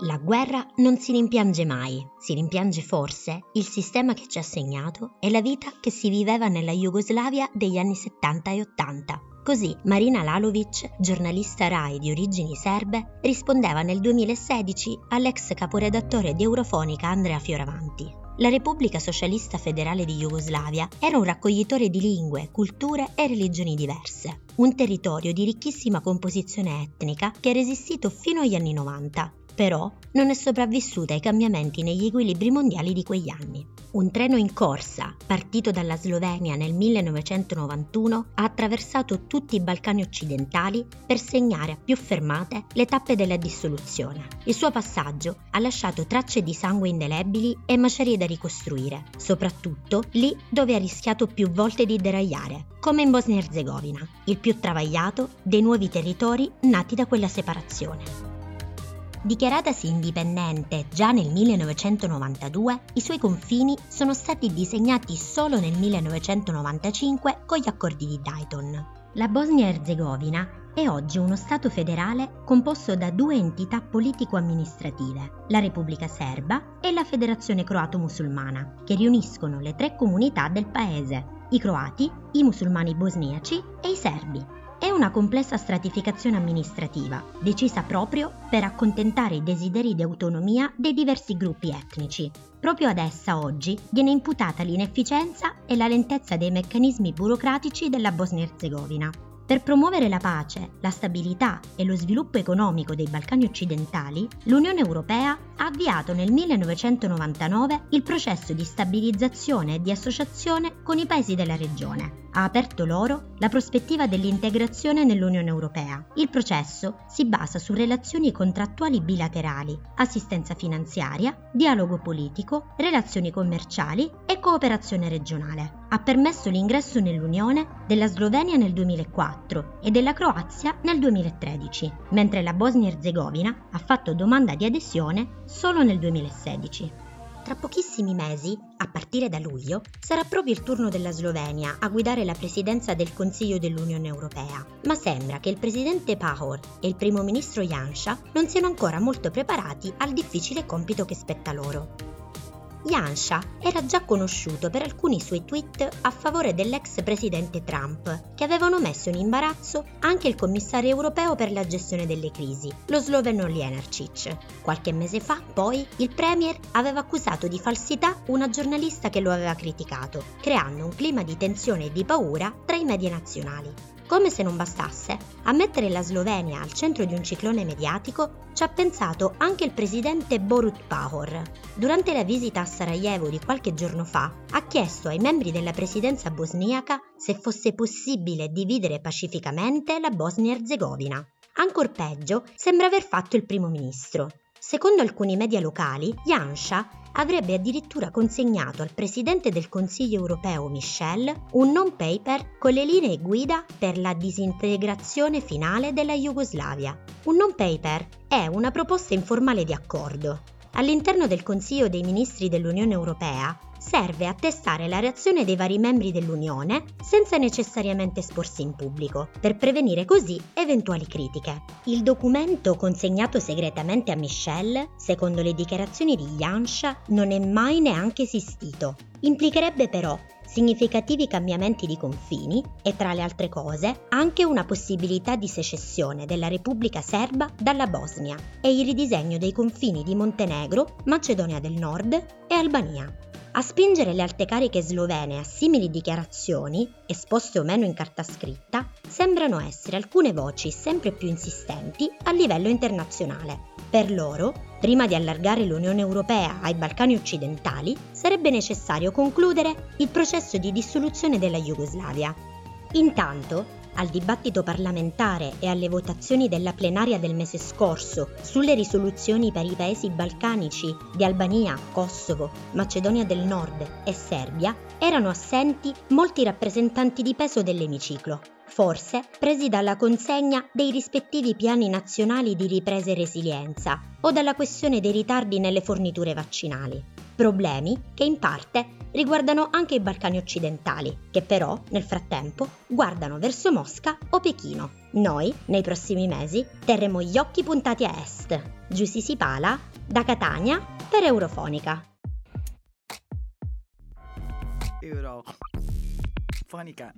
La guerra non si rimpiange mai, si rimpiange forse il sistema che ci ha segnato e la vita che si viveva nella Jugoslavia degli anni 70 e 80. Così Marina Lalovic, giornalista RAI di origini serbe, rispondeva nel 2016 all'ex caporedattore di Eurofonica Andrea Fioravanti. La Repubblica Socialista Federale di Jugoslavia era un raccoglitore di lingue, culture e religioni diverse, un territorio di ricchissima composizione etnica che è resistito fino agli anni 90 però non è sopravvissuta ai cambiamenti negli equilibri mondiali di quegli anni. Un treno in corsa, partito dalla Slovenia nel 1991, ha attraversato tutti i Balcani occidentali per segnare a più fermate le tappe della dissoluzione. Il suo passaggio ha lasciato tracce di sangue indelebili e macerie da ricostruire, soprattutto lì dove ha rischiato più volte di deragliare, come in Bosnia e Herzegovina, il più travagliato dei nuovi territori nati da quella separazione. Dichiaratasi indipendente già nel 1992, i suoi confini sono stati disegnati solo nel 1995 con gli accordi di Dayton. La Bosnia-Herzegovina è oggi uno Stato federale composto da due entità politico-amministrative, la Repubblica Serba e la Federazione Croato-Musulmana, che riuniscono le tre comunità del paese, i croati, i musulmani bosniaci e i serbi è una complessa stratificazione amministrativa, decisa proprio per accontentare i desideri di autonomia dei diversi gruppi etnici. Proprio ad essa oggi viene imputata l'inefficienza e la lentezza dei meccanismi burocratici della Bosnia-Herzegovina. Per promuovere la pace, la stabilità e lo sviluppo economico dei Balcani occidentali, l'Unione Europea ha avviato nel 1999 il processo di stabilizzazione e di associazione con i paesi della regione. Ha aperto loro la prospettiva dell'integrazione nell'Unione Europea. Il processo si basa su relazioni contrattuali bilaterali, assistenza finanziaria, dialogo politico, relazioni commerciali e cooperazione regionale. Ha permesso l'ingresso nell'Unione della Slovenia nel 2004 e della Croazia nel 2013, mentre la Bosnia-Herzegovina ha fatto domanda di adesione solo nel 2016. Tra pochissimi mesi, a partire da luglio, sarà proprio il turno della Slovenia a guidare la presidenza del Consiglio dell'Unione Europea, ma sembra che il presidente Pahor e il primo ministro Janša non siano ancora molto preparati al difficile compito che spetta loro. Yansha era già conosciuto per alcuni suoi tweet a favore dell'ex presidente Trump, che avevano messo in imbarazzo anche il commissario europeo per la gestione delle crisi, lo sloveno Lienarcic. Qualche mese fa, poi, il premier aveva accusato di falsità una giornalista che lo aveva criticato, creando un clima di tensione e di paura tra i media nazionali. Come se non bastasse, a mettere la Slovenia al centro di un ciclone mediatico ci ha pensato anche il presidente Borut Pahor. Durante la visita a Sarajevo di qualche giorno fa, ha chiesto ai membri della presidenza bosniaca se fosse possibile dividere pacificamente la Bosnia-Herzegovina. Ancor peggio sembra aver fatto il primo ministro. Secondo alcuni media locali, Janša avrebbe addirittura consegnato al Presidente del Consiglio europeo Michel un non-paper con le linee guida per la disintegrazione finale della Jugoslavia. Un non-paper è una proposta informale di accordo. All'interno del Consiglio dei Ministri dell'Unione Europea serve a testare la reazione dei vari membri dell'Unione senza necessariamente esporsi in pubblico, per prevenire così eventuali critiche. Il documento consegnato segretamente a Michelle, secondo le dichiarazioni di Jansha, non è mai neanche esistito. Implicherebbe però significativi cambiamenti di confini e tra le altre cose anche una possibilità di secessione della Repubblica Serba dalla Bosnia e il ridisegno dei confini di Montenegro, Macedonia del Nord e Albania. A spingere le alte cariche slovene a simili dichiarazioni, esposte o meno in carta scritta, sembrano essere alcune voci sempre più insistenti a livello internazionale. Per loro, prima di allargare l'Unione Europea ai Balcani occidentali, sarebbe necessario concludere il processo di dissoluzione della Jugoslavia. Intanto, al dibattito parlamentare e alle votazioni della plenaria del mese scorso sulle risoluzioni per i paesi balcanici di Albania, Kosovo, Macedonia del Nord e Serbia, erano assenti molti rappresentanti di peso dell'emiciclo, forse presi dalla consegna dei rispettivi piani nazionali di ripresa e resilienza o dalla questione dei ritardi nelle forniture vaccinali. Problemi che in parte riguardano anche i Balcani occidentali, che però, nel frattempo, guardano verso Mosca o Pechino. Noi, nei prossimi mesi, terremo gli occhi puntati a est. Giù si si pala da Catania per Eurofonica. Eurofonica.